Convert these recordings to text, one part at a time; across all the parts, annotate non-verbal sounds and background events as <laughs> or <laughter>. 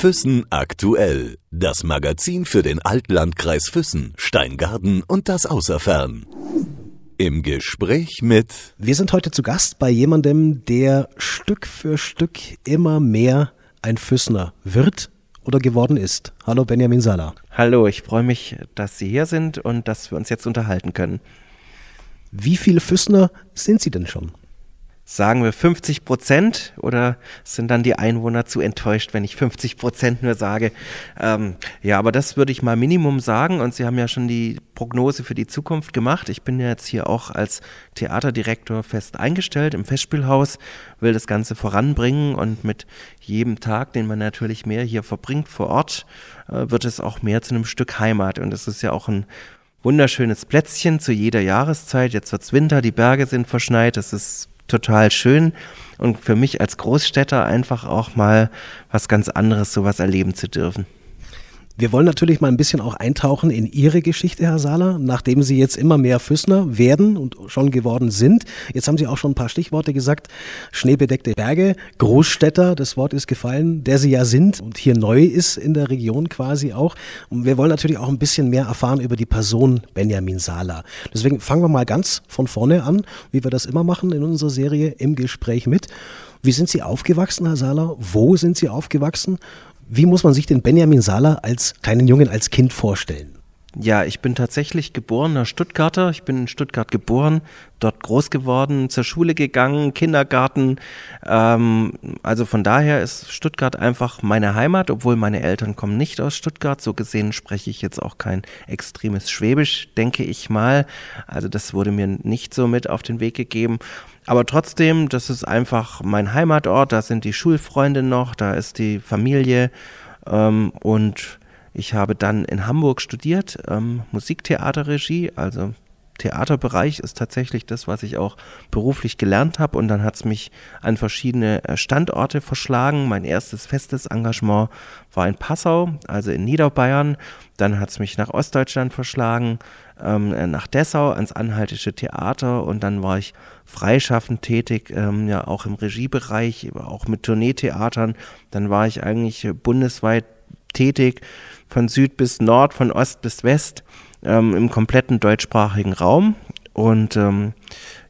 Füssen aktuell. Das Magazin für den Altlandkreis Füssen, Steingarten und das Außerfern. Im Gespräch mit. Wir sind heute zu Gast bei jemandem, der Stück für Stück immer mehr ein Füssner wird oder geworden ist. Hallo Benjamin Sala. Hallo, ich freue mich, dass Sie hier sind und dass wir uns jetzt unterhalten können. Wie viele Füssner sind Sie denn schon? Sagen wir 50 Prozent oder sind dann die Einwohner zu enttäuscht, wenn ich 50 Prozent nur sage? Ähm, ja, aber das würde ich mal Minimum sagen und Sie haben ja schon die Prognose für die Zukunft gemacht. Ich bin ja jetzt hier auch als Theaterdirektor fest eingestellt im Festspielhaus, will das Ganze voranbringen und mit jedem Tag, den man natürlich mehr hier verbringt vor Ort, äh, wird es auch mehr zu einem Stück Heimat und es ist ja auch ein wunderschönes Plätzchen zu jeder Jahreszeit. Jetzt wird es Winter, die Berge sind verschneit, es ist total schön und für mich als Großstädter einfach auch mal was ganz anderes, sowas erleben zu dürfen. Wir wollen natürlich mal ein bisschen auch eintauchen in Ihre Geschichte, Herr Sala, nachdem Sie jetzt immer mehr Füssner werden und schon geworden sind. Jetzt haben Sie auch schon ein paar Stichworte gesagt. Schneebedeckte Berge, Großstädter, das Wort ist gefallen, der Sie ja sind und hier neu ist in der Region quasi auch. Und wir wollen natürlich auch ein bisschen mehr erfahren über die Person Benjamin Sala. Deswegen fangen wir mal ganz von vorne an, wie wir das immer machen in unserer Serie im Gespräch mit. Wie sind Sie aufgewachsen, Herr Sala? Wo sind Sie aufgewachsen? Wie muss man sich den Benjamin Sala als kleinen Jungen, als Kind vorstellen? Ja, ich bin tatsächlich geborener Stuttgarter. Ich bin in Stuttgart geboren, dort groß geworden, zur Schule gegangen, Kindergarten. Ähm, also von daher ist Stuttgart einfach meine Heimat, obwohl meine Eltern kommen nicht aus Stuttgart. So gesehen spreche ich jetzt auch kein extremes Schwäbisch, denke ich mal. Also das wurde mir nicht so mit auf den Weg gegeben. Aber trotzdem, das ist einfach mein Heimatort, da sind die Schulfreunde noch, da ist die Familie ähm, und ich habe dann in Hamburg studiert, ähm, Musiktheaterregie, also Theaterbereich ist tatsächlich das, was ich auch beruflich gelernt habe. Und dann hat es mich an verschiedene äh, Standorte verschlagen. Mein erstes festes Engagement war in Passau, also in Niederbayern. Dann hat es mich nach Ostdeutschland verschlagen, ähm, äh, nach Dessau ans Anhaltische Theater. Und dann war ich freischaffend tätig, ähm, ja auch im Regiebereich, auch mit Tourneetheatern. Dann war ich eigentlich bundesweit tätig, von Süd bis Nord, von Ost bis West ähm, im kompletten deutschsprachigen Raum. Und ähm,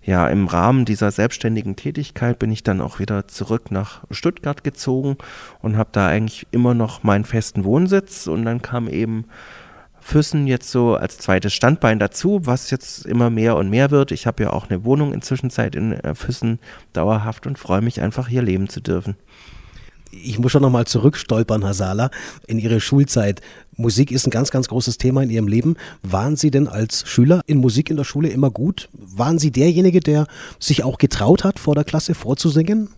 ja, im Rahmen dieser selbstständigen Tätigkeit bin ich dann auch wieder zurück nach Stuttgart gezogen und habe da eigentlich immer noch meinen festen Wohnsitz. Und dann kam eben Füssen jetzt so als zweites Standbein dazu, was jetzt immer mehr und mehr wird. Ich habe ja auch eine Wohnung inzwischen in äh, Füssen dauerhaft und freue mich einfach hier leben zu dürfen ich muss schon nochmal zurückstolpern, Herr Sala, in Ihre Schulzeit. Musik ist ein ganz, ganz großes Thema in Ihrem Leben. Waren Sie denn als Schüler in Musik in der Schule immer gut? Waren Sie derjenige, der sich auch getraut hat, vor der Klasse vorzusingen?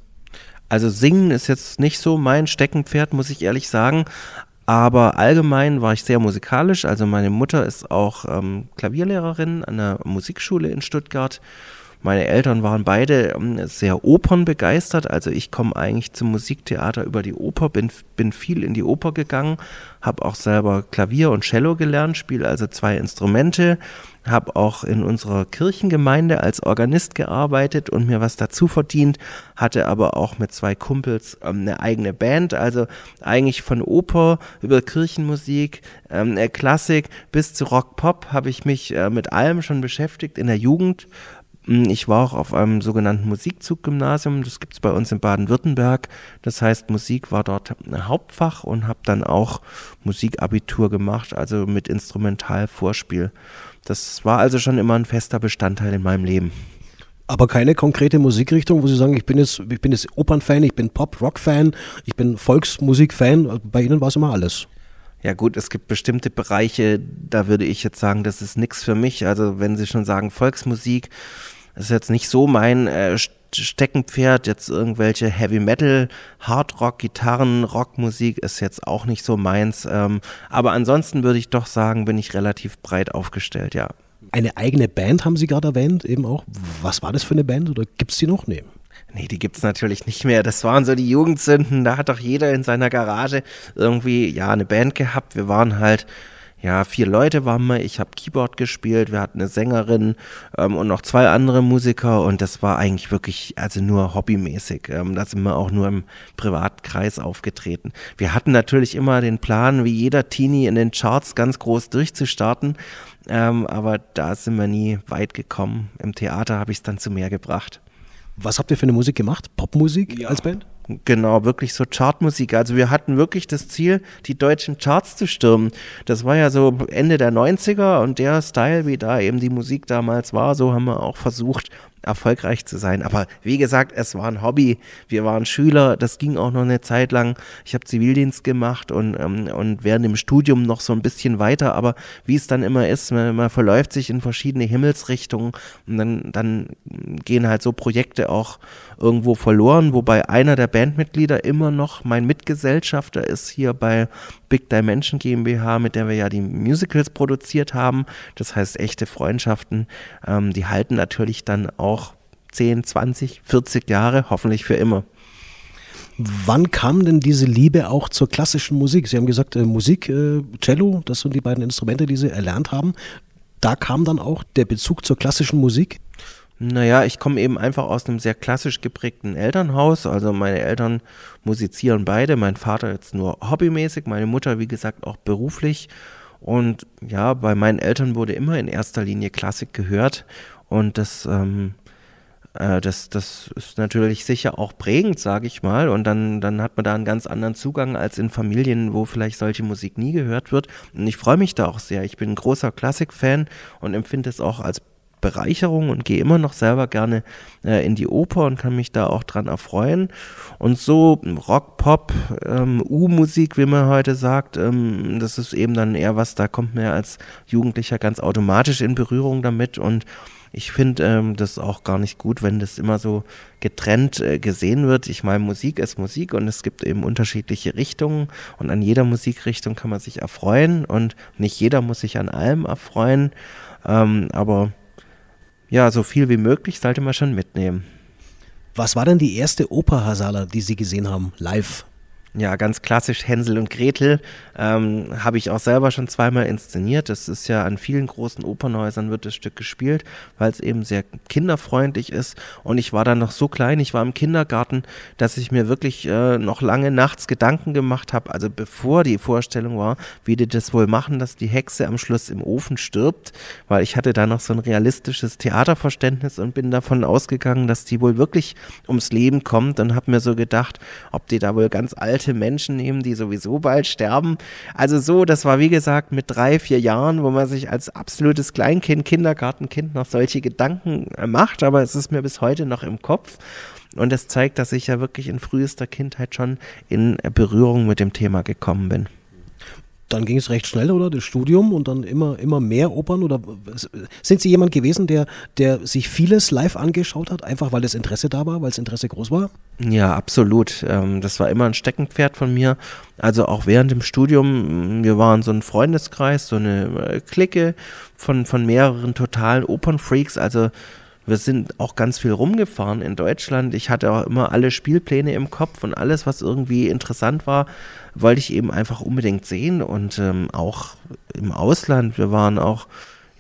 Also singen ist jetzt nicht so mein Steckenpferd, muss ich ehrlich sagen. Aber allgemein war ich sehr musikalisch. Also meine Mutter ist auch ähm, Klavierlehrerin an der Musikschule in Stuttgart meine Eltern waren beide ähm, sehr opernbegeistert. Also ich komme eigentlich zum Musiktheater über die Oper, bin, bin viel in die Oper gegangen, habe auch selber Klavier und Cello gelernt, spiele also zwei Instrumente, habe auch in unserer Kirchengemeinde als Organist gearbeitet und mir was dazu verdient, hatte aber auch mit zwei Kumpels ähm, eine eigene Band, also eigentlich von Oper über Kirchenmusik, ähm, äh, Klassik bis zu Rock-Pop habe ich mich äh, mit allem schon beschäftigt in der Jugend ich war auch auf einem sogenannten Musikzuggymnasium, das gibt es bei uns in Baden-Württemberg. Das heißt, Musik war dort ein Hauptfach und habe dann auch Musikabitur gemacht, also mit Instrumentalvorspiel. Das war also schon immer ein fester Bestandteil in meinem Leben. Aber keine konkrete Musikrichtung, wo Sie sagen, ich bin jetzt, ich bin jetzt Opernfan, ich bin Pop-Rock-Fan, ich bin Volksmusik-Fan. Bei Ihnen war es immer alles. Ja gut, es gibt bestimmte Bereiche, da würde ich jetzt sagen, das ist nichts für mich. Also wenn Sie schon sagen Volksmusik, das ist jetzt nicht so mein äh, Steckenpferd. Jetzt irgendwelche Heavy Metal, Hard Rock, Gitarren, Rockmusik ist jetzt auch nicht so meins. Ähm, aber ansonsten würde ich doch sagen, bin ich relativ breit aufgestellt, ja. Eine eigene Band haben Sie gerade erwähnt, eben auch. Was war das für eine Band oder gibt es die noch? Nee. Nee, die gibt's natürlich nicht mehr. Das waren so die Jugendsünden. Da hat doch jeder in seiner Garage irgendwie, ja, eine Band gehabt. Wir waren halt, ja, vier Leute waren wir. Ich habe Keyboard gespielt, wir hatten eine Sängerin ähm, und noch zwei andere Musiker und das war eigentlich wirklich, also nur hobbymäßig. Ähm, da sind wir auch nur im Privatkreis aufgetreten. Wir hatten natürlich immer den Plan, wie jeder Teenie in den Charts ganz groß durchzustarten, ähm, aber da sind wir nie weit gekommen. Im Theater habe ich es dann zu mehr gebracht. Was habt ihr für eine Musik gemacht? Popmusik ja. als Band? Genau, wirklich so Chartmusik. Also wir hatten wirklich das Ziel, die deutschen Charts zu stürmen. Das war ja so Ende der 90er und der Style, wie da eben die Musik damals war, so haben wir auch versucht, erfolgreich zu sein. Aber wie gesagt, es war ein Hobby. Wir waren Schüler, das ging auch noch eine Zeit lang. Ich habe Zivildienst gemacht und, ähm, und während dem Studium noch so ein bisschen weiter. Aber wie es dann immer ist, man, man verläuft sich in verschiedene Himmelsrichtungen und dann, dann gehen halt so Projekte auch irgendwo verloren. Wobei einer der Bandmitglieder immer noch mein Mitgesellschafter ist hier bei Big Dimension GmbH, mit der wir ja die Musicals produziert haben. Das heißt, echte Freundschaften, ähm, die halten natürlich dann auch 10, 20, 40 Jahre, hoffentlich für immer. Wann kam denn diese Liebe auch zur klassischen Musik? Sie haben gesagt, äh, Musik, äh, Cello, das sind die beiden Instrumente, die Sie erlernt haben. Da kam dann auch der Bezug zur klassischen Musik? Naja, ich komme eben einfach aus einem sehr klassisch geprägten Elternhaus. Also meine Eltern musizieren beide. Mein Vater jetzt nur hobbymäßig, meine Mutter, wie gesagt, auch beruflich. Und ja, bei meinen Eltern wurde immer in erster Linie Klassik gehört. Und das, ähm, äh, das, das ist natürlich sicher auch prägend, sage ich mal. Und dann, dann hat man da einen ganz anderen Zugang als in Familien, wo vielleicht solche Musik nie gehört wird. Und ich freue mich da auch sehr. Ich bin ein großer Klassik-Fan und empfinde es auch als Bereicherung und gehe immer noch selber gerne äh, in die Oper und kann mich da auch dran erfreuen. Und so Rock, Pop, ähm, U-Musik, wie man heute sagt, ähm, das ist eben dann eher was, da kommt ja als Jugendlicher ganz automatisch in Berührung damit und ich finde ähm, das auch gar nicht gut, wenn das immer so getrennt äh, gesehen wird. Ich meine, Musik ist Musik und es gibt eben unterschiedliche Richtungen und an jeder Musikrichtung kann man sich erfreuen und nicht jeder muss sich an allem erfreuen. Ähm, aber ja, so viel wie möglich sollte man schon mitnehmen. Was war denn die erste Oper, Hasala, die Sie gesehen haben, live? Ja, ganz klassisch Hänsel und Gretel. Ähm, Habe ich auch selber schon zweimal inszeniert. Das ist ja an vielen großen Opernhäusern wird das Stück gespielt, weil es eben sehr kinderfreundlich ist. Und ich war dann noch so klein, ich war im Kindergarten, dass ich mir wirklich äh, noch lange nachts Gedanken gemacht habe, also bevor die Vorstellung war, wie die das wohl machen, dass die Hexe am Schluss im Ofen stirbt, weil ich hatte da noch so ein realistisches Theaterverständnis und bin davon ausgegangen, dass die wohl wirklich ums Leben kommt und habe mir so gedacht, ob die da wohl ganz alt alte Menschen nehmen, die sowieso bald sterben. Also so, das war wie gesagt mit drei, vier Jahren, wo man sich als absolutes Kleinkind, Kindergartenkind noch solche Gedanken äh, macht, aber es ist mir bis heute noch im Kopf. Und es zeigt, dass ich ja wirklich in frühester Kindheit schon in Berührung mit dem Thema gekommen bin dann ging es recht schnell, oder? Das Studium und dann immer, immer mehr Opern? Oder sind Sie jemand gewesen, der, der sich vieles live angeschaut hat, einfach weil das Interesse da war, weil das Interesse groß war? Ja, absolut. Ähm, das war immer ein Steckenpferd von mir. Also auch während dem Studium, wir waren so ein Freundeskreis, so eine äh, Clique von, von mehreren totalen Opernfreaks. Also wir sind auch ganz viel rumgefahren in Deutschland. Ich hatte auch immer alle Spielpläne im Kopf und alles, was irgendwie interessant war, wollte ich eben einfach unbedingt sehen. Und ähm, auch im Ausland, wir waren auch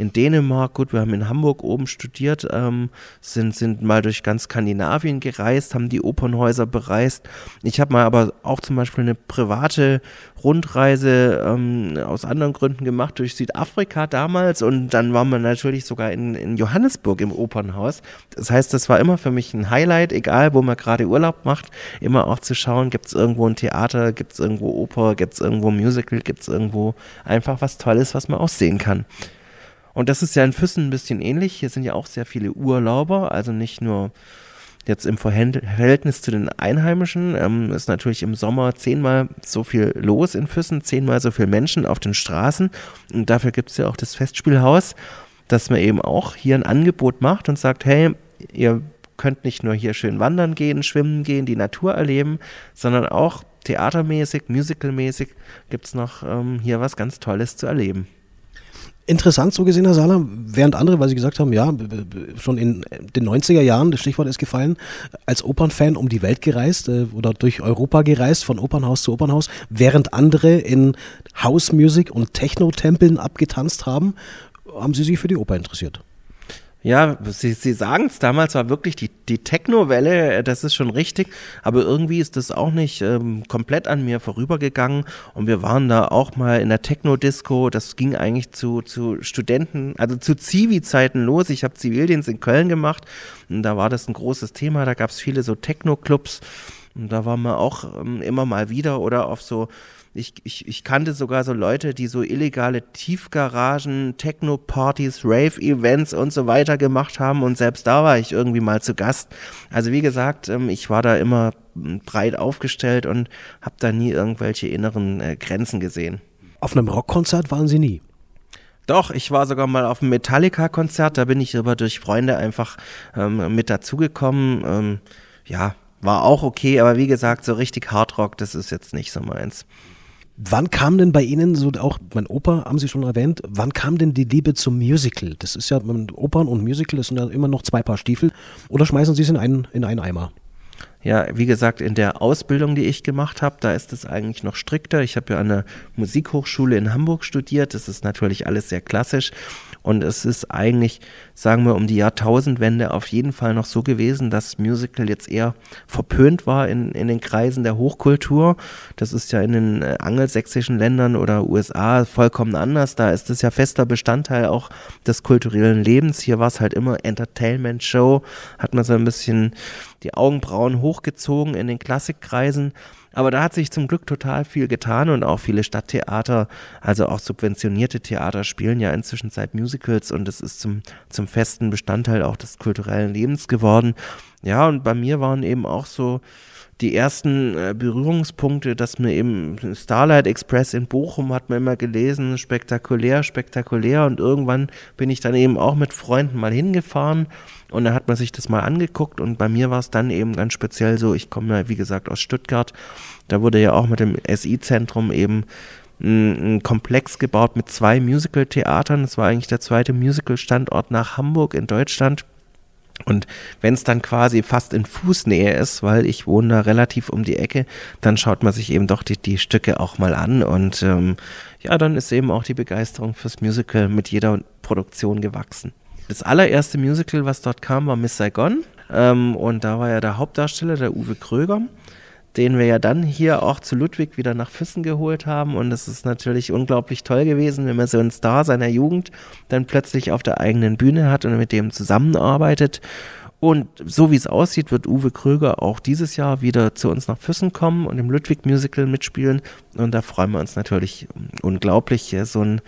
in Dänemark, gut, wir haben in Hamburg oben studiert, ähm, sind, sind mal durch ganz Skandinavien gereist, haben die Opernhäuser bereist. Ich habe mal aber auch zum Beispiel eine private Rundreise ähm, aus anderen Gründen gemacht durch Südafrika damals und dann waren wir natürlich sogar in, in Johannesburg im Opernhaus. Das heißt, das war immer für mich ein Highlight, egal wo man gerade Urlaub macht, immer auch zu schauen, gibt es irgendwo ein Theater, gibt es irgendwo Oper, gibt es irgendwo Musical, gibt es irgendwo einfach was Tolles, was man aussehen kann. Und das ist ja in Füssen ein bisschen ähnlich. Hier sind ja auch sehr viele Urlauber, also nicht nur jetzt im Verhältnis zu den Einheimischen. Ähm, ist natürlich im Sommer zehnmal so viel los in Füssen, zehnmal so viele Menschen auf den Straßen. Und dafür gibt es ja auch das Festspielhaus, dass man eben auch hier ein Angebot macht und sagt, hey, ihr könnt nicht nur hier schön wandern gehen, schwimmen gehen, die Natur erleben, sondern auch theatermäßig, musicalmäßig gibt es noch ähm, hier was ganz Tolles zu erleben. Interessant so gesehen, Herr Sahler, während andere, weil Sie gesagt haben, ja, schon in den 90er Jahren, das Stichwort ist gefallen, als Opernfan um die Welt gereist äh, oder durch Europa gereist, von Opernhaus zu Opernhaus, während andere in House Music und Techno-Tempeln abgetanzt haben, haben Sie sich für die Oper interessiert. Ja, Sie, Sie sagen es, damals war wirklich die, die Techno-Welle, äh, das ist schon richtig, aber irgendwie ist das auch nicht ähm, komplett an mir vorübergegangen und wir waren da auch mal in der Techno-Disco, das ging eigentlich zu, zu Studenten, also zu Zivi-Zeiten los, ich habe Zivildienst in Köln gemacht und da war das ein großes Thema, da gab es viele so Techno-Clubs und da waren wir auch ähm, immer mal wieder oder auf so ich, ich, ich kannte sogar so Leute, die so illegale Tiefgaragen, Techno-Partys, Rave-Events und so weiter gemacht haben und selbst da war ich irgendwie mal zu Gast. Also wie gesagt, ähm, ich war da immer hm, breit aufgestellt und habe da nie irgendwelche inneren äh, Grenzen gesehen. Auf einem Rockkonzert waren Sie nie? Doch, ich war sogar mal auf einem Metallica-Konzert, da bin ich aber durch Freunde einfach ähm, mit dazugekommen. Ähm, ja, war auch okay, aber wie gesagt, so richtig Hardrock, das ist jetzt nicht so meins. Wann kam denn bei Ihnen, so auch mein Opa, haben Sie schon erwähnt, wann kam denn die Liebe zum Musical? Das ist ja, Opern und Musical, das sind ja immer noch zwei Paar Stiefel. Oder schmeißen Sie es in einen, in einen Eimer? Ja, wie gesagt, in der Ausbildung, die ich gemacht habe, da ist es eigentlich noch strikter. Ich habe ja an der Musikhochschule in Hamburg studiert. Das ist natürlich alles sehr klassisch. Und es ist eigentlich, sagen wir, um die Jahrtausendwende auf jeden Fall noch so gewesen, dass Musical jetzt eher verpönt war in, in den Kreisen der Hochkultur. Das ist ja in den äh, angelsächsischen Ländern oder USA vollkommen anders. Da ist es ja fester Bestandteil auch des kulturellen Lebens. Hier war es halt immer Entertainment-Show, hat man so ein bisschen die Augenbrauen hochgezogen in den Klassikkreisen. Aber da hat sich zum Glück total viel getan und auch viele Stadttheater, also auch subventionierte Theater spielen ja inzwischen seit Musicals und es ist zum, zum festen Bestandteil auch des kulturellen Lebens geworden. Ja, und bei mir waren eben auch so die ersten äh, Berührungspunkte, dass mir eben Starlight Express in Bochum hat man immer gelesen, spektakulär, spektakulär und irgendwann bin ich dann eben auch mit Freunden mal hingefahren und dann hat man sich das mal angeguckt und bei mir war es dann eben ganz speziell so, ich komme ja wie gesagt aus Stuttgart, da wurde ja auch mit dem SI-Zentrum eben ein, ein Komplex gebaut mit zwei Musical-Theatern. Das war eigentlich der zweite Musical-Standort nach Hamburg in Deutschland. Und wenn es dann quasi fast in Fußnähe ist, weil ich wohne da relativ um die Ecke, dann schaut man sich eben doch die, die Stücke auch mal an. Und ähm, ja, dann ist eben auch die Begeisterung fürs Musical mit jeder Produktion gewachsen. Das allererste Musical, was dort kam, war Miss Saigon. Ähm, und da war ja der Hauptdarsteller, der Uwe Kröger den wir ja dann hier auch zu Ludwig wieder nach Füssen geholt haben. Und es ist natürlich unglaublich toll gewesen, wenn man so einen Star seiner Jugend dann plötzlich auf der eigenen Bühne hat und mit dem zusammenarbeitet. Und so wie es aussieht, wird Uwe Kröger auch dieses Jahr wieder zu uns nach Füssen kommen und im Ludwig Musical mitspielen. Und da freuen wir uns natürlich unglaublich, so einen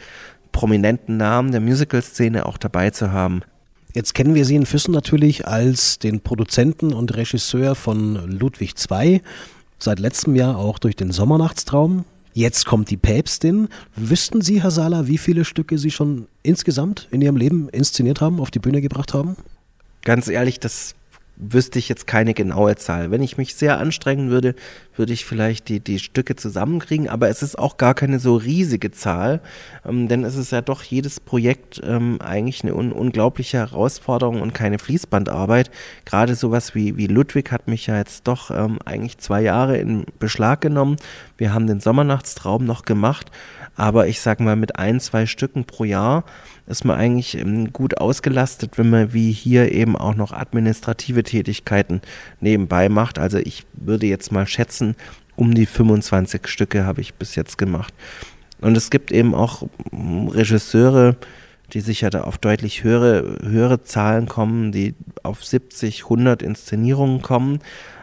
prominenten Namen der Musical-Szene auch dabei zu haben. Jetzt kennen wir Sie in Füssen natürlich als den Produzenten und Regisseur von Ludwig II, seit letztem Jahr auch durch den Sommernachtstraum. Jetzt kommt die Päpstin. Wüssten Sie, Herr Sala, wie viele Stücke Sie schon insgesamt in Ihrem Leben inszeniert haben, auf die Bühne gebracht haben? Ganz ehrlich, das wüsste ich jetzt keine genaue Zahl. Wenn ich mich sehr anstrengen würde, würde ich vielleicht die, die Stücke zusammenkriegen, aber es ist auch gar keine so riesige Zahl, ähm, denn es ist ja doch jedes Projekt ähm, eigentlich eine un unglaubliche Herausforderung und keine Fließbandarbeit. Gerade sowas wie, wie Ludwig hat mich ja jetzt doch ähm, eigentlich zwei Jahre in Beschlag genommen. Wir haben den Sommernachtstraum noch gemacht, aber ich sag mal mit ein, zwei Stücken pro Jahr ist man eigentlich ähm, gut ausgelastet, wenn man wie hier eben auch noch administrative Tätigkeiten nebenbei macht. Also ich würde jetzt mal schätzen, um die 25 Stücke habe ich bis jetzt gemacht. Und es gibt eben auch ähm, Regisseure, die sicher da auf deutlich höhere, höhere Zahlen kommen, die auf 70, 100 Inszenierungen kommen.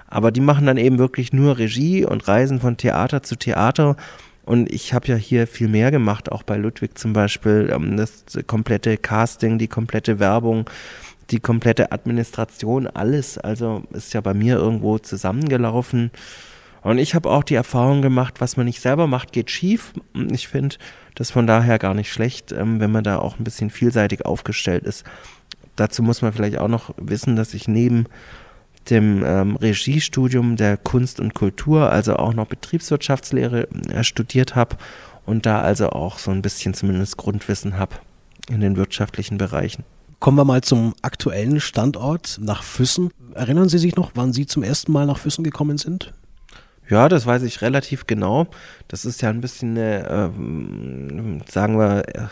Aber die machen dann eben wirklich nur Regie und reisen von Theater zu Theater und ich habe ja hier viel mehr gemacht, auch bei Ludwig zum Beispiel. Ähm, das komplette Casting, die komplette Werbung, die komplette Administration, alles. Also ist ja bei mir irgendwo zusammengelaufen. Und ich habe auch die Erfahrung gemacht, was man nicht selber macht, geht schief. Ich finde das von daher gar nicht schlecht, ähm, wenn man da auch ein bisschen vielseitig aufgestellt ist. Dazu muss man vielleicht auch noch wissen, dass ich neben dem ähm, Regiestudium der Kunst und Kultur, also auch noch Betriebswirtschaftslehre äh, studiert habe und da also auch so ein bisschen zumindest Grundwissen habe. in den wirtschaftlichen Bereichen. Kommen wir mal zum aktuellen Standort nach Füssen. Erinnern Sie sich noch, wann Sie zum ersten Mal nach Füssen gekommen sind? Ja, das weiß ich relativ genau. Das ist ja ein bisschen eine, äh, sagen wir, äh,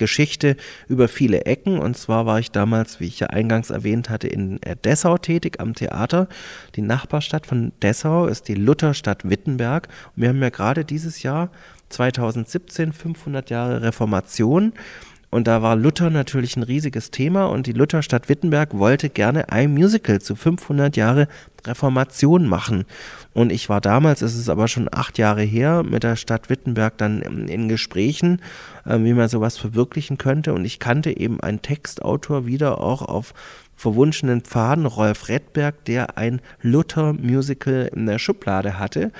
Geschichte über viele Ecken. Und zwar war ich damals, wie ich ja eingangs erwähnt hatte, in äh, Dessau tätig am Theater. Die Nachbarstadt von Dessau ist die Lutherstadt Wittenberg. Und wir haben ja gerade dieses Jahr 2017 500 Jahre Reformation. Und da war Luther natürlich ein riesiges Thema und die Lutherstadt Wittenberg wollte gerne ein Musical zu 500 Jahre Reformation machen. Und ich war damals, es ist aber schon acht Jahre her, mit der Stadt Wittenberg dann in Gesprächen, äh, wie man sowas verwirklichen könnte. Und ich kannte eben einen Textautor wieder auch auf verwunschenen Pfaden, Rolf Redberg, der ein Luther-Musical in der Schublade hatte.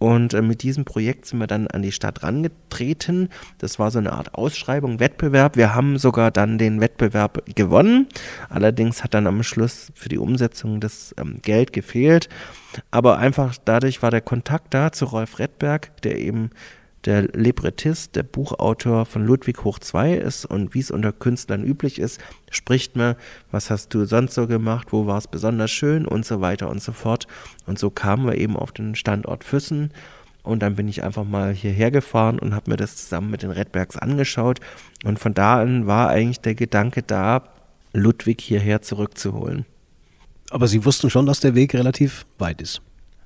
Und äh, mit diesem Projekt sind wir dann an die Stadt rangetreten. Das war so eine Art Ausschreibung, Wettbewerb. Wir haben sogar dann den Wettbewerb gewonnen. Allerdings hat dann am Schluss für die Umsetzung das ähm, Geld gefehlt. Aber einfach dadurch war der Kontakt da zu Rolf Redberg, der eben der Librettist, der Buchautor von Ludwig Hoch 2 ist und wie es unter Künstlern üblich ist, spricht man, was hast du sonst so gemacht, wo war es besonders schön und so weiter und so fort. Und so kamen wir eben auf den Standort Füssen und dann bin ich einfach mal hierher gefahren und habe mir das zusammen mit den Redbergs angeschaut und von da an war eigentlich der Gedanke da, Ludwig hierher zurückzuholen. Aber Sie wussten schon, dass der Weg relativ weit ist.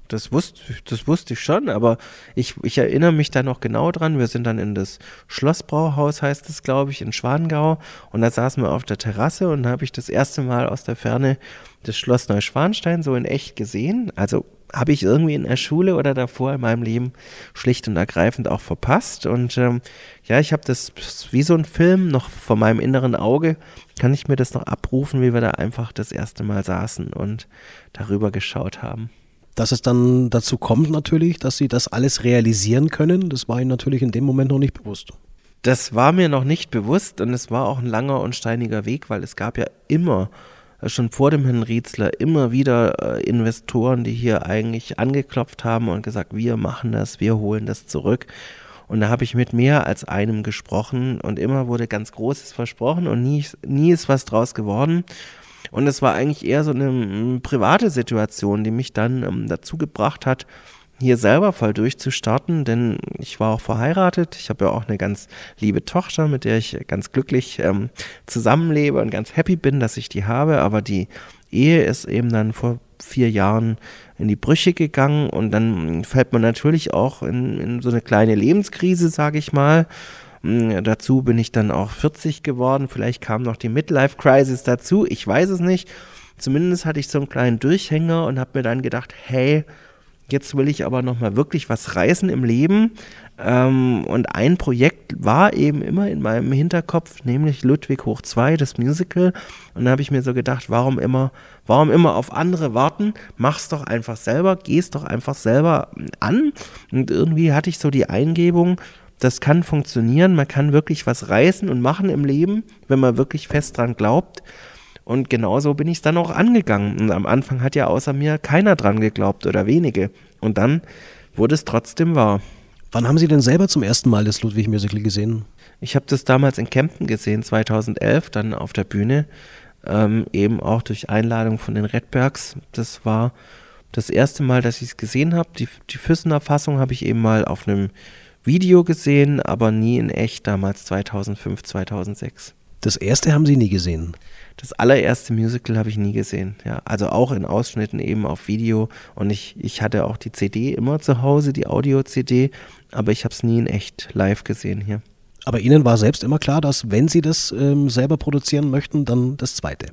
Das wusste, das wusste ich schon, aber ich, ich erinnere mich da noch genau dran. Wir sind dann in das Schlossbrauhaus, heißt es, glaube ich, in Schwangau. Und da saßen wir auf der Terrasse und da habe ich das erste Mal aus der Ferne das Schloss Neuschwanstein so in echt gesehen. Also habe ich irgendwie in der Schule oder davor in meinem Leben schlicht und ergreifend auch verpasst. Und ähm, ja, ich habe das wie so ein Film noch vor meinem inneren Auge, kann ich mir das noch abrufen, wie wir da einfach das erste Mal saßen und darüber geschaut haben. Dass es dann dazu kommt natürlich, dass sie das alles realisieren können, das war ihnen natürlich in dem Moment noch nicht bewusst. Das war mir noch nicht bewusst und es war auch ein langer und steiniger Weg, weil es gab ja immer, äh, schon vor dem Herrn Rietzler, immer wieder äh, Investoren, die hier eigentlich angeklopft haben und gesagt, wir machen das, wir holen das zurück. Und da habe ich mit mehr als einem gesprochen und immer wurde ganz Großes versprochen und nie, nie ist was draus geworden. Und es war eigentlich eher so eine m, private Situation, die mich dann ähm, dazu gebracht hat, hier selber voll durchzustarten, denn ich war auch verheiratet. Ich habe ja auch eine ganz liebe Tochter, mit der ich ganz glücklich ähm, zusammenlebe und ganz happy bin, dass ich die habe. Aber die Ehe ist eben dann vor vier Jahren in die Brüche gegangen und dann fällt man natürlich auch in, in so eine kleine Lebenskrise, sage ich mal. Hm, dazu bin ich dann auch 40 geworden. Vielleicht kam noch die Midlife Crisis dazu. Ich weiß es nicht. Zumindest hatte ich so einen kleinen Durchhänger und habe mir dann gedacht, hey, jetzt will ich aber noch mal wirklich was reißen im Leben. Ähm, und ein Projekt war eben immer in meinem Hinterkopf, nämlich Ludwig hoch 2, das Musical. Und da habe ich mir so gedacht, warum immer, warum immer auf andere warten? Mach's doch einfach selber, geh's doch einfach selber an. Und irgendwie hatte ich so die Eingebung, das kann funktionieren. Man kann wirklich was reißen und machen im Leben, wenn man wirklich fest dran glaubt. Und genauso bin ich es dann auch angegangen. Und am Anfang hat ja außer mir keiner dran geglaubt oder wenige. Und dann wurde es trotzdem wahr. Wann haben Sie denn selber zum ersten Mal das Ludwig Musical gesehen? Ich habe das damals in Kempten gesehen, 2011, dann auf der Bühne, ähm, eben auch durch Einladung von den Redbergs. Das war das erste Mal, dass ich es gesehen habe. Die, die Füssener Fassung habe ich eben mal auf einem Video gesehen, aber nie in echt, damals 2005, 2006. Das erste haben Sie nie gesehen? Das allererste Musical habe ich nie gesehen, ja. Also auch in Ausschnitten eben auf Video. Und ich, ich hatte auch die CD immer zu Hause, die Audio-CD, aber ich habe es nie in echt live gesehen hier. Aber Ihnen war selbst immer klar, dass wenn Sie das ähm, selber produzieren möchten, dann das zweite.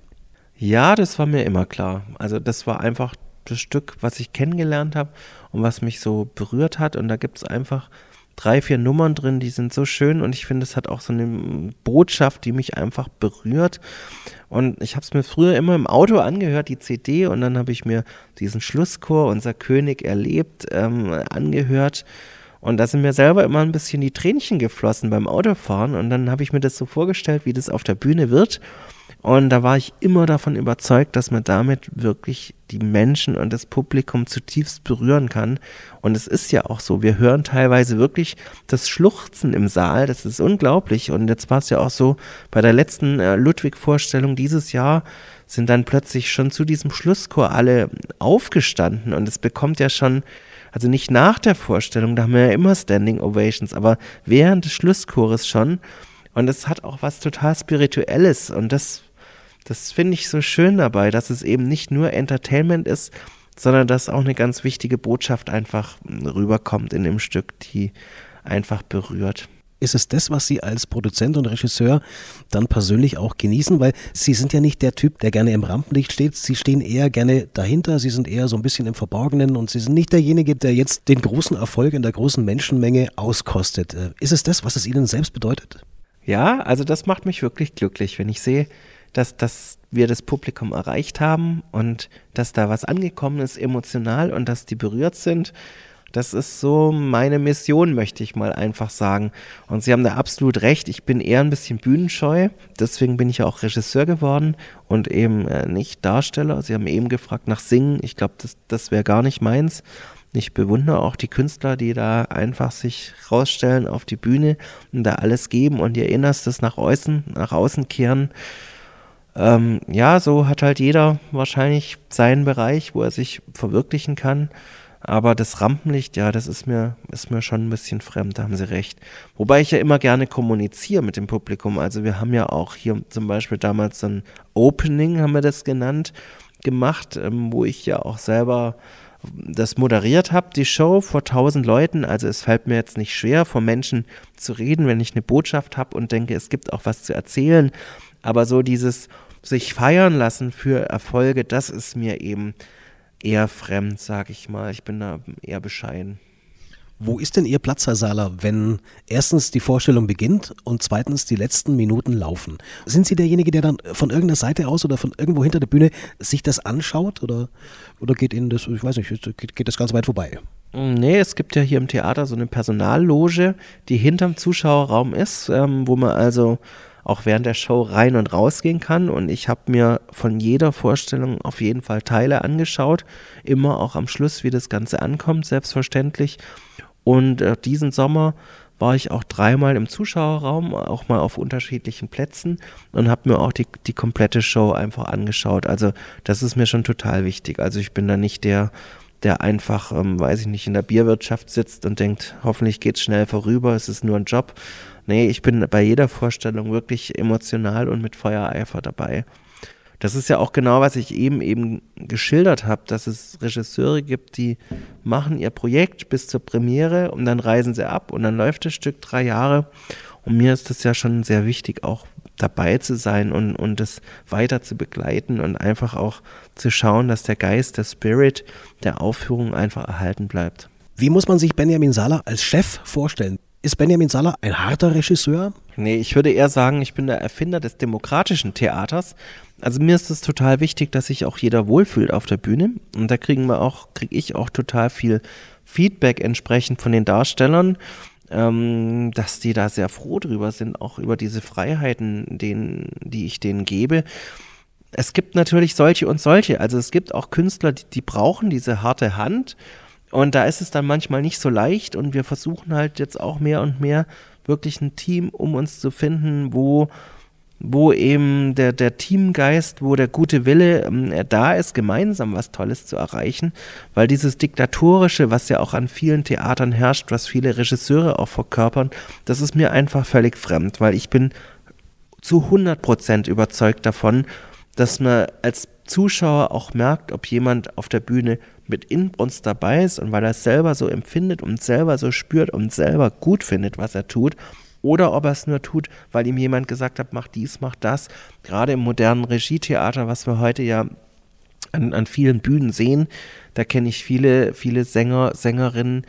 Ja, das war mir immer klar. Also das war einfach das Stück, was ich kennengelernt habe und was mich so berührt hat. Und da gibt es einfach drei, vier Nummern drin, die sind so schön und ich finde, es hat auch so eine Botschaft, die mich einfach berührt. Und ich habe es mir früher immer im Auto angehört, die CD, und dann habe ich mir diesen Schlusschor, unser König erlebt, ähm, angehört. Und da sind mir selber immer ein bisschen die Tränchen geflossen beim Autofahren. Und dann habe ich mir das so vorgestellt, wie das auf der Bühne wird. Und da war ich immer davon überzeugt, dass man damit wirklich die Menschen und das Publikum zutiefst berühren kann. Und es ist ja auch so, wir hören teilweise wirklich das Schluchzen im Saal, das ist unglaublich. Und jetzt war es ja auch so, bei der letzten äh, Ludwig-Vorstellung dieses Jahr sind dann plötzlich schon zu diesem Schlusschor alle aufgestanden und es bekommt ja schon also nicht nach der Vorstellung, da haben wir ja immer Standing Ovations, aber während des Schlusschores schon. Und es hat auch was total Spirituelles und das das finde ich so schön dabei, dass es eben nicht nur Entertainment ist, sondern dass auch eine ganz wichtige Botschaft einfach rüberkommt in dem Stück, die einfach berührt. Ist es das, was Sie als Produzent und Regisseur dann persönlich auch genießen? Weil Sie sind ja nicht der Typ, der gerne im Rampenlicht steht. Sie stehen eher gerne dahinter. Sie sind eher so ein bisschen im Verborgenen und Sie sind nicht derjenige, der jetzt den großen Erfolg in der großen Menschenmenge auskostet. Äh, ist es das, was es Ihnen selbst bedeutet? Ja, also das macht mich wirklich glücklich, wenn ich sehe, dass, dass wir das Publikum erreicht haben und dass da was angekommen ist emotional und dass die berührt sind. Das ist so meine Mission, möchte ich mal einfach sagen. Und Sie haben da absolut recht. Ich bin eher ein bisschen bühnenscheu. Deswegen bin ich auch Regisseur geworden und eben äh, nicht Darsteller. Sie haben eben gefragt nach Singen. Ich glaube, das, das wäre gar nicht meins. Ich bewundere auch die Künstler, die da einfach sich rausstellen auf die Bühne und da alles geben und ihr Innerstes nach außen, nach außen kehren. Ähm, ja, so hat halt jeder wahrscheinlich seinen Bereich, wo er sich verwirklichen kann. Aber das Rampenlicht, ja, das ist mir, ist mir schon ein bisschen fremd, da haben Sie recht. Wobei ich ja immer gerne kommuniziere mit dem Publikum. Also wir haben ja auch hier zum Beispiel damals ein Opening, haben wir das genannt, gemacht, ähm, wo ich ja auch selber das moderiert habe, die Show vor tausend Leuten. Also es fällt mir jetzt nicht schwer, vor Menschen zu reden, wenn ich eine Botschaft habe und denke, es gibt auch was zu erzählen. Aber so dieses sich feiern lassen für Erfolge, das ist mir eben eher fremd, sag ich mal. Ich bin da eher bescheiden. Wo ist denn Ihr Platz, Herr Sahler, wenn erstens die Vorstellung beginnt und zweitens die letzten Minuten laufen? Sind Sie derjenige, der dann von irgendeiner Seite aus oder von irgendwo hinter der Bühne sich das anschaut oder, oder geht Ihnen das, ich weiß nicht, geht, geht das ganz weit vorbei? Nee, es gibt ja hier im Theater so eine Personalloge, die hinterm Zuschauerraum ist, ähm, wo man also auch während der Show rein und rausgehen kann. Und ich habe mir von jeder Vorstellung auf jeden Fall Teile angeschaut. Immer auch am Schluss, wie das Ganze ankommt, selbstverständlich. Und äh, diesen Sommer war ich auch dreimal im Zuschauerraum, auch mal auf unterschiedlichen Plätzen und habe mir auch die, die komplette Show einfach angeschaut. Also das ist mir schon total wichtig. Also ich bin da nicht der, der einfach, ähm, weiß ich nicht, in der Bierwirtschaft sitzt und denkt, hoffentlich geht es schnell vorüber, es ist nur ein Job, Nee, ich bin bei jeder Vorstellung wirklich emotional und mit Feuereifer dabei. Das ist ja auch genau, was ich eben eben geschildert habe, dass es Regisseure gibt, die machen ihr Projekt bis zur Premiere und dann reisen sie ab und dann läuft das Stück drei Jahre. Und mir ist das ja schon sehr wichtig, auch dabei zu sein und, und das weiter zu begleiten und einfach auch zu schauen, dass der Geist, der Spirit der Aufführung einfach erhalten bleibt. Wie muss man sich Benjamin Sala als Chef vorstellen? Ist Benjamin Saller ein harter Regisseur? Nee, ich würde eher sagen, ich bin der Erfinder des demokratischen Theaters. Also mir ist es total wichtig, dass sich auch jeder wohlfühlt auf der Bühne. Und da kriegen wir auch, kriege ich auch total viel Feedback entsprechend von den Darstellern, ähm, dass die da sehr froh drüber sind, auch über diese Freiheiten, denen, die ich denen gebe. Es gibt natürlich solche und solche. Also es gibt auch Künstler, die, die brauchen diese harte Hand und da ist es dann manchmal nicht so leicht und wir versuchen halt jetzt auch mehr und mehr wirklich ein Team um uns zu finden, wo, wo eben der, der Teamgeist, wo der gute Wille ähm, da ist, gemeinsam was Tolles zu erreichen, weil dieses Diktatorische, was ja auch an vielen Theatern herrscht, was viele Regisseure auch verkörpern, das ist mir einfach völlig fremd, weil ich bin zu 100 Prozent überzeugt davon, dass man als Zuschauer auch merkt, ob jemand auf der Bühne mit Inbrunst dabei ist und weil er es selber so empfindet und selber so spürt und selber gut findet, was er tut, oder ob er es nur tut, weil ihm jemand gesagt hat, mach dies, mach das. Gerade im modernen Regietheater, was wir heute ja an, an vielen Bühnen sehen, da kenne ich viele, viele Sänger, Sängerinnen,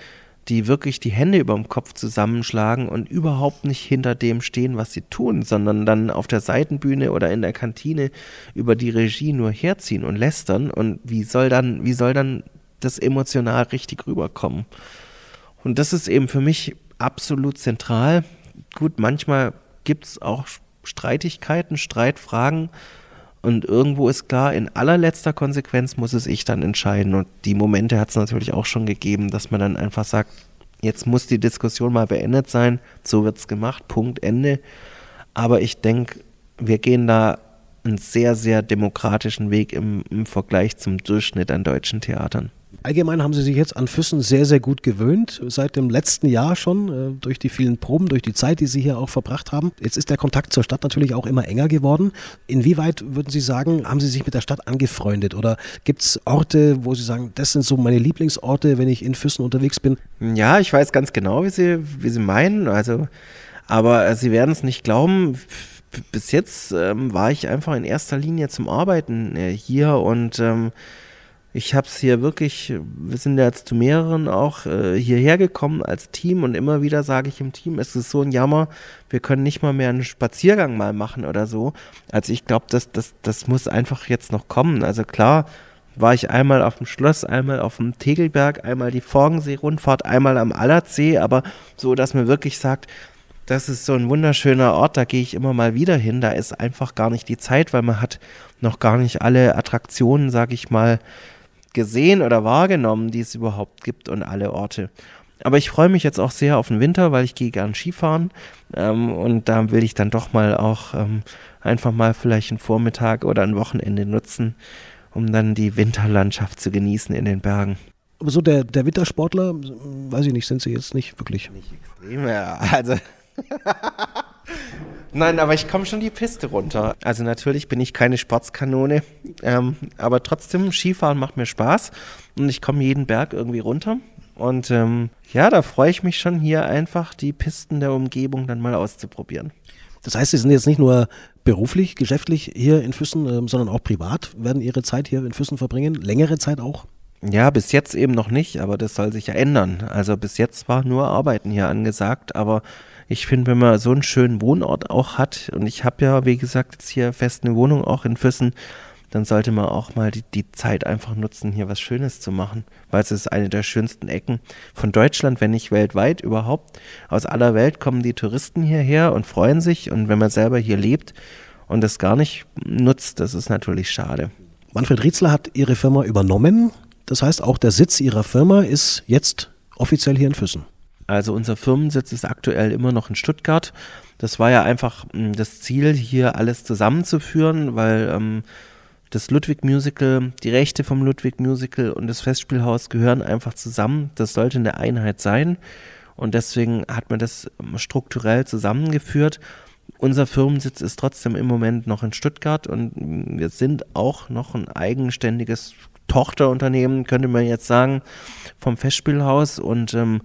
die wirklich die Hände über dem Kopf zusammenschlagen und überhaupt nicht hinter dem stehen, was sie tun, sondern dann auf der Seitenbühne oder in der Kantine über die Regie nur herziehen und lästern. Und wie soll dann, wie soll dann das emotional richtig rüberkommen? Und das ist eben für mich absolut zentral. Gut, manchmal gibt es auch Streitigkeiten, Streitfragen. Und irgendwo ist klar, in allerletzter Konsequenz muss es ich dann entscheiden. Und die Momente hat es natürlich auch schon gegeben, dass man dann einfach sagt, jetzt muss die Diskussion mal beendet sein, so wird es gemacht, Punkt, Ende. Aber ich denke, wir gehen da einen sehr, sehr demokratischen Weg im, im Vergleich zum Durchschnitt an deutschen Theatern. Allgemein haben Sie sich jetzt an Füssen sehr, sehr gut gewöhnt, seit dem letzten Jahr schon, äh, durch die vielen Proben, durch die Zeit, die Sie hier auch verbracht haben. Jetzt ist der Kontakt zur Stadt natürlich auch immer enger geworden. Inwieweit würden Sie sagen, haben Sie sich mit der Stadt angefreundet oder gibt es Orte, wo Sie sagen, das sind so meine Lieblingsorte, wenn ich in Füssen unterwegs bin? Ja, ich weiß ganz genau, wie Sie, wie Sie meinen. Also, aber äh, Sie werden es nicht glauben. Bis jetzt ähm, war ich einfach in erster Linie zum Arbeiten äh, hier und ähm, ich habe es hier wirklich, wir sind ja jetzt zu mehreren auch äh, hierher gekommen als Team und immer wieder sage ich im Team, es ist so ein Jammer, wir können nicht mal mehr einen Spaziergang mal machen oder so. Also ich glaube, das, das, das muss einfach jetzt noch kommen. Also klar, war ich einmal auf dem Schloss, einmal auf dem Tegelberg, einmal die Forgensee-Rundfahrt, einmal am Allertsee, aber so, dass man wirklich sagt, das ist so ein wunderschöner Ort, da gehe ich immer mal wieder hin. Da ist einfach gar nicht die Zeit, weil man hat noch gar nicht alle Attraktionen, sage ich mal, gesehen oder wahrgenommen, die es überhaupt gibt und alle Orte. Aber ich freue mich jetzt auch sehr auf den Winter, weil ich gehe gern Skifahren ähm, und da will ich dann doch mal auch ähm, einfach mal vielleicht einen Vormittag oder ein Wochenende nutzen, um dann die Winterlandschaft zu genießen in den Bergen. Aber so der, der Wintersportler, weiß ich nicht, sind sie jetzt nicht wirklich. Nicht extrem, ja. Also <laughs> Nein, aber ich komme schon die Piste runter. Also natürlich bin ich keine Sportskanone, ähm, aber trotzdem Skifahren macht mir Spaß und ich komme jeden Berg irgendwie runter. Und ähm, ja, da freue ich mich schon hier einfach die Pisten der Umgebung dann mal auszuprobieren. Das heißt, Sie sind jetzt nicht nur beruflich, geschäftlich hier in Füssen, ähm, sondern auch privat, werden Ihre Zeit hier in Füssen verbringen, längere Zeit auch? Ja, bis jetzt eben noch nicht, aber das soll sich ja ändern. Also bis jetzt war nur Arbeiten hier angesagt, aber ich finde, wenn man so einen schönen Wohnort auch hat, und ich habe ja, wie gesagt, jetzt hier fest eine Wohnung auch in Füssen, dann sollte man auch mal die, die Zeit einfach nutzen, hier was Schönes zu machen. Weil es ist eine der schönsten Ecken von Deutschland, wenn nicht weltweit überhaupt. Aus aller Welt kommen die Touristen hierher und freuen sich. Und wenn man selber hier lebt und das gar nicht nutzt, das ist natürlich schade. Manfred Rietzler hat Ihre Firma übernommen. Das heißt, auch der Sitz Ihrer Firma ist jetzt offiziell hier in Füssen. Also unser Firmensitz ist aktuell immer noch in Stuttgart. Das war ja einfach hm, das Ziel, hier alles zusammenzuführen, weil ähm, das Ludwig Musical, die Rechte vom Ludwig Musical und das Festspielhaus gehören einfach zusammen. Das sollte eine Einheit sein. Und deswegen hat man das ähm, strukturell zusammengeführt. Unser Firmensitz ist trotzdem im Moment noch in Stuttgart und hm, wir sind auch noch ein eigenständiges Tochterunternehmen, könnte man jetzt sagen, vom Festspielhaus und ähm,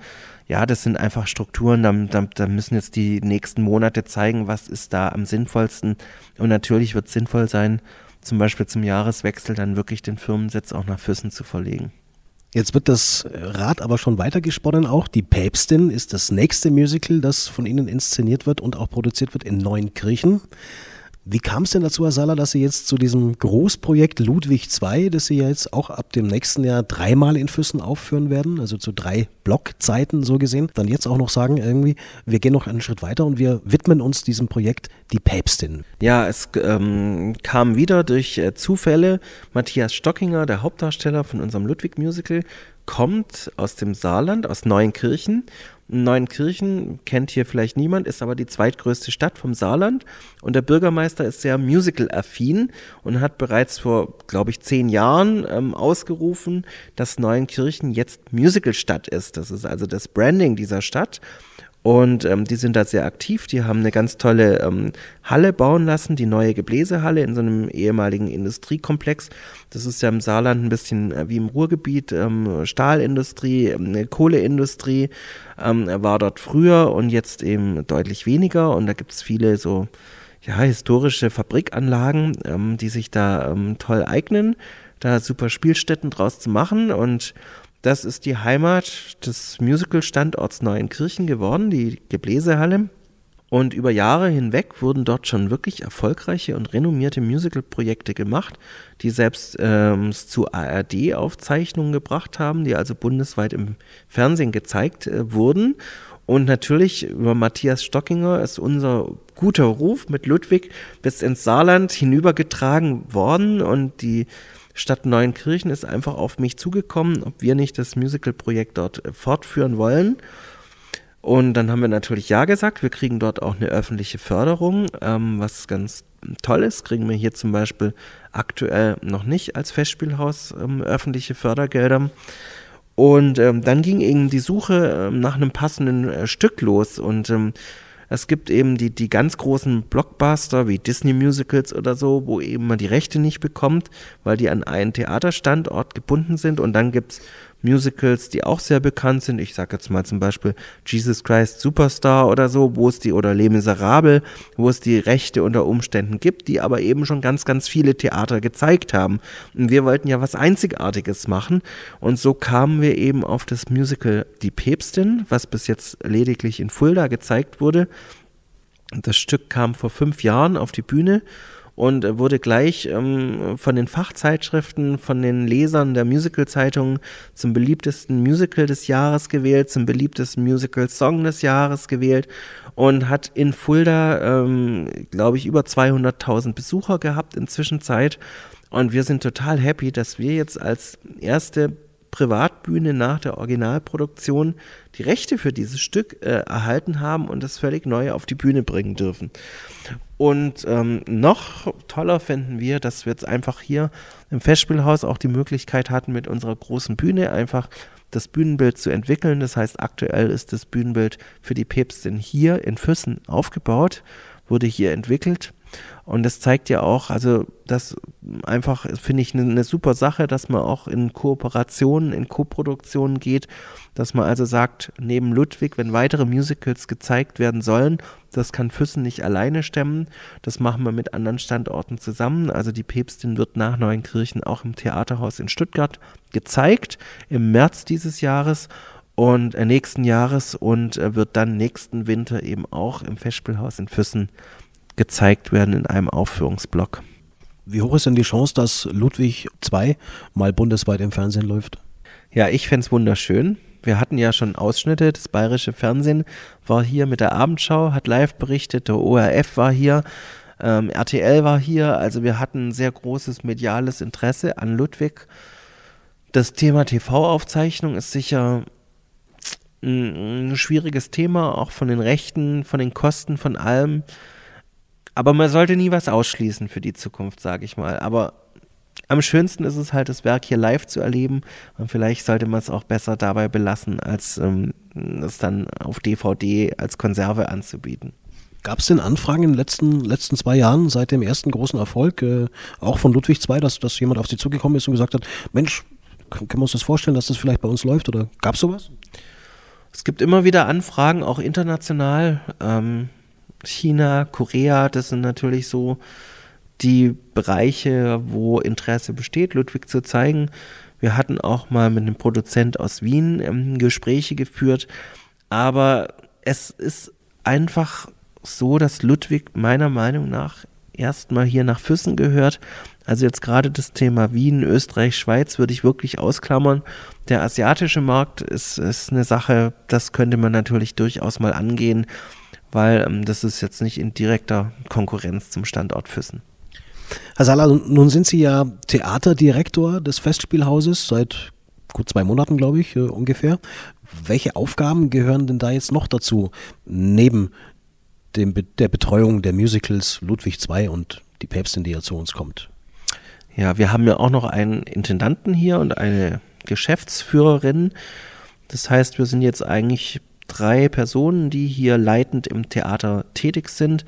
ja, das sind einfach Strukturen, da, da, da, müssen jetzt die nächsten Monate zeigen, was ist da am sinnvollsten. Und natürlich wird es sinnvoll sein, zum Beispiel zum Jahreswechsel dann wirklich den Firmensitz auch nach Füssen zu verlegen. Jetzt wird das Rad aber schon weitergesponnen auch. Die Päpstin ist das nächste Musical, das von Ihnen inszeniert wird und auch produziert wird in Neunkirchen. Wie kam es denn dazu, Herr Sala, dass Sie jetzt zu diesem Großprojekt Ludwig II, das Sie ja jetzt auch ab dem nächsten Jahr dreimal in Füssen aufführen werden, also zu drei Blockzeiten so gesehen, dann jetzt auch noch sagen, irgendwie, wir gehen noch einen Schritt weiter und wir widmen uns diesem Projekt Die Päpstin? Ja, es ähm, kam wieder durch äh, Zufälle. Matthias Stockinger, der Hauptdarsteller von unserem Ludwig-Musical, kommt aus dem Saarland, aus Neuenkirchen Neuenkirchen kennt hier vielleicht niemand, ist aber die zweitgrößte Stadt vom Saarland und der Bürgermeister ist sehr musical-affin und hat bereits vor, glaube ich, zehn Jahren ähm, ausgerufen, dass Neuenkirchen jetzt Musical-Stadt ist. Das ist also das Branding dieser Stadt und ähm, die sind da sehr aktiv. Die haben eine ganz tolle ähm, Halle bauen lassen, die neue Gebläsehalle in so einem ehemaligen Industriekomplex. Das ist ja im Saarland ein bisschen äh, wie im Ruhrgebiet. Ähm, Stahlindustrie, ähm, Kohleindustrie ähm, war dort früher und jetzt eben deutlich weniger. Und da gibt es viele so ja, historische Fabrikanlagen, ähm, die sich da toll eignen, da super Spielstätten draus zu machen. Und das ist die Heimat des Musical-Standorts Neuenkirchen geworden, die Gebläsehalle. Und über Jahre hinweg wurden dort schon wirklich erfolgreiche und renommierte Musical-Projekte gemacht, die selbst ähm, zu ARD-Aufzeichnungen gebracht haben, die also bundesweit im Fernsehen gezeigt äh, wurden. Und natürlich über Matthias Stockinger ist unser guter Ruf mit Ludwig bis ins Saarland hinübergetragen worden und die Stadt Neuenkirchen ist einfach auf mich zugekommen, ob wir nicht das Musical-Projekt dort fortführen wollen. Und dann haben wir natürlich Ja gesagt. Wir kriegen dort auch eine öffentliche Förderung, ähm, was ganz toll ist. Kriegen wir hier zum Beispiel aktuell noch nicht als Festspielhaus ähm, öffentliche Fördergelder. Und ähm, dann ging eben die Suche ähm, nach einem passenden äh, Stück los. Und ähm, es gibt eben die, die ganz großen Blockbuster wie Disney Musicals oder so, wo eben man die Rechte nicht bekommt, weil die an einen Theaterstandort gebunden sind. Und dann gibt es Musicals, die auch sehr bekannt sind. Ich sage jetzt mal zum Beispiel Jesus Christ Superstar oder so, wo es die, oder Les Miserables, wo es die Rechte unter Umständen gibt, die aber eben schon ganz, ganz viele Theater gezeigt haben. Und wir wollten ja was Einzigartiges machen. Und so kamen wir eben auf das Musical Die Päpstin, was bis jetzt lediglich in Fulda gezeigt wurde. Das Stück kam vor fünf Jahren auf die Bühne und wurde gleich ähm, von den Fachzeitschriften, von den Lesern der Musical-Zeitungen zum beliebtesten Musical des Jahres gewählt, zum beliebtesten Musical-Song des Jahres gewählt und hat in Fulda, ähm, glaube ich, über 200.000 Besucher gehabt in Zwischenzeit. Und wir sind total happy, dass wir jetzt als erste Privatbühne nach der Originalproduktion die Rechte für dieses Stück äh, erhalten haben und es völlig neu auf die Bühne bringen dürfen. Und ähm, noch toller finden wir, dass wir jetzt einfach hier im Festspielhaus auch die Möglichkeit hatten, mit unserer großen Bühne einfach das Bühnenbild zu entwickeln. Das heißt, aktuell ist das Bühnenbild für die Päpstin hier in Füssen aufgebaut, wurde hier entwickelt und das zeigt ja auch, also das einfach finde ich eine, eine super Sache, dass man auch in Kooperationen, in Koproduktionen geht, dass man also sagt, neben Ludwig, wenn weitere Musicals gezeigt werden sollen, das kann Füssen nicht alleine stemmen, das machen wir mit anderen Standorten zusammen. Also die Päpstin wird nach Neuenkirchen auch im Theaterhaus in Stuttgart gezeigt, im März dieses Jahres und äh, nächsten Jahres und äh, wird dann nächsten Winter eben auch im Festspielhaus in Füssen gezeigt werden in einem Aufführungsblock. Wie hoch ist denn die Chance, dass Ludwig II mal bundesweit im Fernsehen läuft? Ja, ich fände es wunderschön. Wir hatten ja schon Ausschnitte. Das bayerische Fernsehen war hier mit der Abendschau, hat live berichtet. Der ORF war hier. Ähm, RTL war hier. Also wir hatten sehr großes mediales Interesse an Ludwig. Das Thema TV-Aufzeichnung ist sicher ein, ein schwieriges Thema, auch von den Rechten, von den Kosten, von allem. Aber man sollte nie was ausschließen für die Zukunft, sage ich mal. Aber am schönsten ist es halt, das Werk hier live zu erleben. Und vielleicht sollte man es auch besser dabei belassen, als ähm, es dann auf DVD als Konserve anzubieten. Gab es denn Anfragen in den letzten, letzten zwei Jahren seit dem ersten großen Erfolg, äh, auch von Ludwig II, dass, dass jemand auf Sie zugekommen ist und gesagt hat, Mensch, können wir uns das vorstellen, dass das vielleicht bei uns läuft? Oder gab es sowas? Es gibt immer wieder Anfragen, auch international. Ähm, China, Korea, das sind natürlich so die Bereiche, wo Interesse besteht, Ludwig zu zeigen. Wir hatten auch mal mit einem Produzent aus Wien ähm, Gespräche geführt, aber es ist einfach so, dass Ludwig meiner Meinung nach erstmal hier nach Füssen gehört. Also jetzt gerade das Thema Wien, Österreich, Schweiz würde ich wirklich ausklammern. Der asiatische Markt ist, ist eine Sache, das könnte man natürlich durchaus mal angehen weil ähm, das ist jetzt nicht in direkter Konkurrenz zum Standort Füssen. Herr Sala, nun sind Sie ja Theaterdirektor des Festspielhauses seit gut zwei Monaten, glaube ich, äh, ungefähr. Welche Aufgaben gehören denn da jetzt noch dazu, neben dem, der Betreuung der Musicals Ludwig II und die Päpstin, die ja zu uns kommt? Ja, wir haben ja auch noch einen Intendanten hier und eine Geschäftsführerin. Das heißt, wir sind jetzt eigentlich drei Personen, die hier leitend im Theater tätig sind.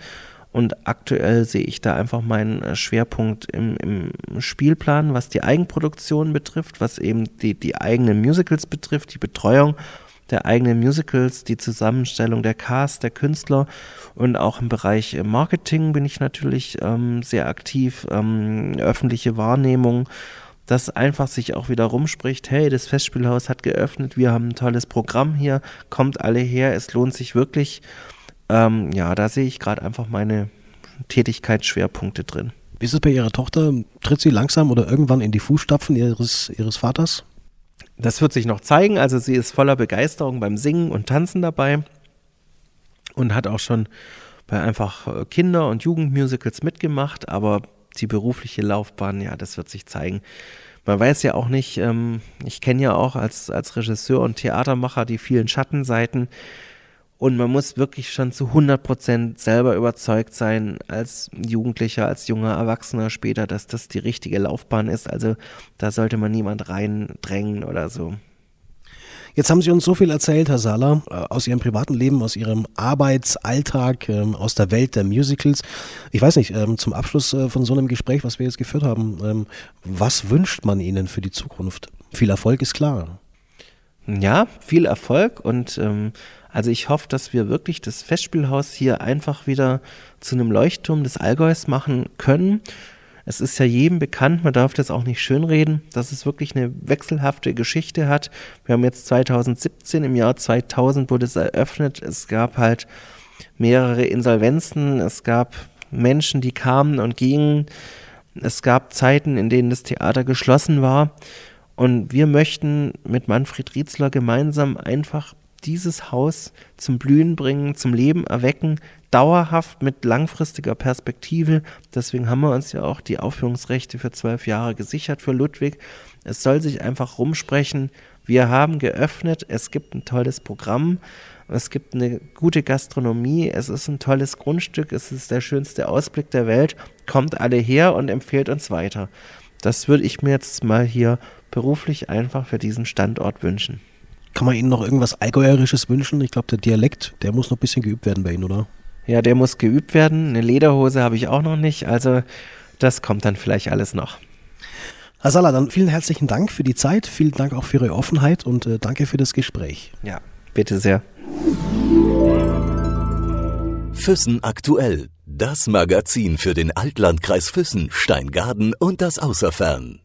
Und aktuell sehe ich da einfach meinen äh, Schwerpunkt im, im, Spielplan, was die Eigenproduktion betrifft, was eben die, die eigenen Musicals betrifft, die Betreuung der eigenen Musicals, die Zusammenstellung der Cast, der Künstler und auch im Bereich äh, Marketing bin ich natürlich ähm, sehr aktiv, ähm, öffentliche Wahrnehmung dass einfach sich auch wieder rumspricht, hey, das Festspielhaus hat geöffnet, wir haben ein tolles Programm hier, kommt alle her, es lohnt sich wirklich. Ähm, ja, da sehe ich gerade einfach meine Tätigkeitsschwerpunkte drin. Wie ist es bei Ihrer Tochter? Tritt sie langsam oder irgendwann in die Fußstapfen ihres, ihres Vaters? Das wird sich noch zeigen. Also sie ist voller Begeisterung beim Singen und Tanzen dabei. und hat auch schon bei einfach äh, Kinder- und Jugendmusicals mitgemacht, aber die berufliche Laufbahn, ja, das wird sich zeigen. Man weiß ja auch nicht, ähm, ich kenne ja auch als, als Regisseur und Theatermacher die vielen Schattenseiten und man muss wirklich schon zu 100 Prozent selber überzeugt sein, als Jugendlicher, als junger Erwachsener später, dass das die richtige Laufbahn ist. Also da sollte man niemand reindrängen oder so. Jetzt haben Sie uns so viel erzählt, Herr Sala, äh, aus Ihrem privaten Leben, aus Ihrem Arbeitsalltag, ähm, aus der Welt der Musicals. Ich weiß nicht, ähm, zum Abschluss äh, von so einem Gespräch, was wir jetzt geführt haben, ähm, was wünscht man Ihnen für die Zukunft? Viel Erfolg ist klar. Ja, viel Erfolg und ähm, also ich hoffe, dass wir wirklich das Festspielhaus hier einfach wieder zu einem Leuchtturm des Allgäus machen können. Es ist ja jedem bekannt, man darf das auch nicht schönreden, dass es wirklich eine wechselhafte Geschichte hat. Wir haben jetzt 2017, im Jahr 2000 wurde es eröffnet. Es gab halt mehrere Insolvenzen, es gab Menschen, die kamen und gingen. Es gab Zeiten, in denen das Theater geschlossen war. Und wir möchten mit Manfred Rietzler gemeinsam einfach dieses Haus zum Blühen bringen, zum Leben erwecken, dauerhaft mit langfristiger Perspektive. Deswegen haben wir uns ja auch die Aufführungsrechte für zwölf Jahre gesichert für Ludwig. Es soll sich einfach rumsprechen. Wir haben geöffnet, es gibt ein tolles Programm, es gibt eine gute Gastronomie, es ist ein tolles Grundstück, es ist der schönste Ausblick der Welt. Kommt alle her und empfehlt uns weiter. Das würde ich mir jetzt mal hier beruflich einfach für diesen Standort wünschen. Kann man Ihnen noch irgendwas Allgäuerisches wünschen? Ich glaube, der Dialekt, der muss noch ein bisschen geübt werden bei Ihnen, oder? Ja, der muss geübt werden. Eine Lederhose habe ich auch noch nicht. Also das kommt dann vielleicht alles noch. Herr Salah, dann vielen herzlichen Dank für die Zeit, vielen Dank auch für Ihre Offenheit und äh, danke für das Gespräch. Ja, bitte sehr. Füssen aktuell. Das Magazin für den Altlandkreis Füssen, Steingaden und das Außerfern.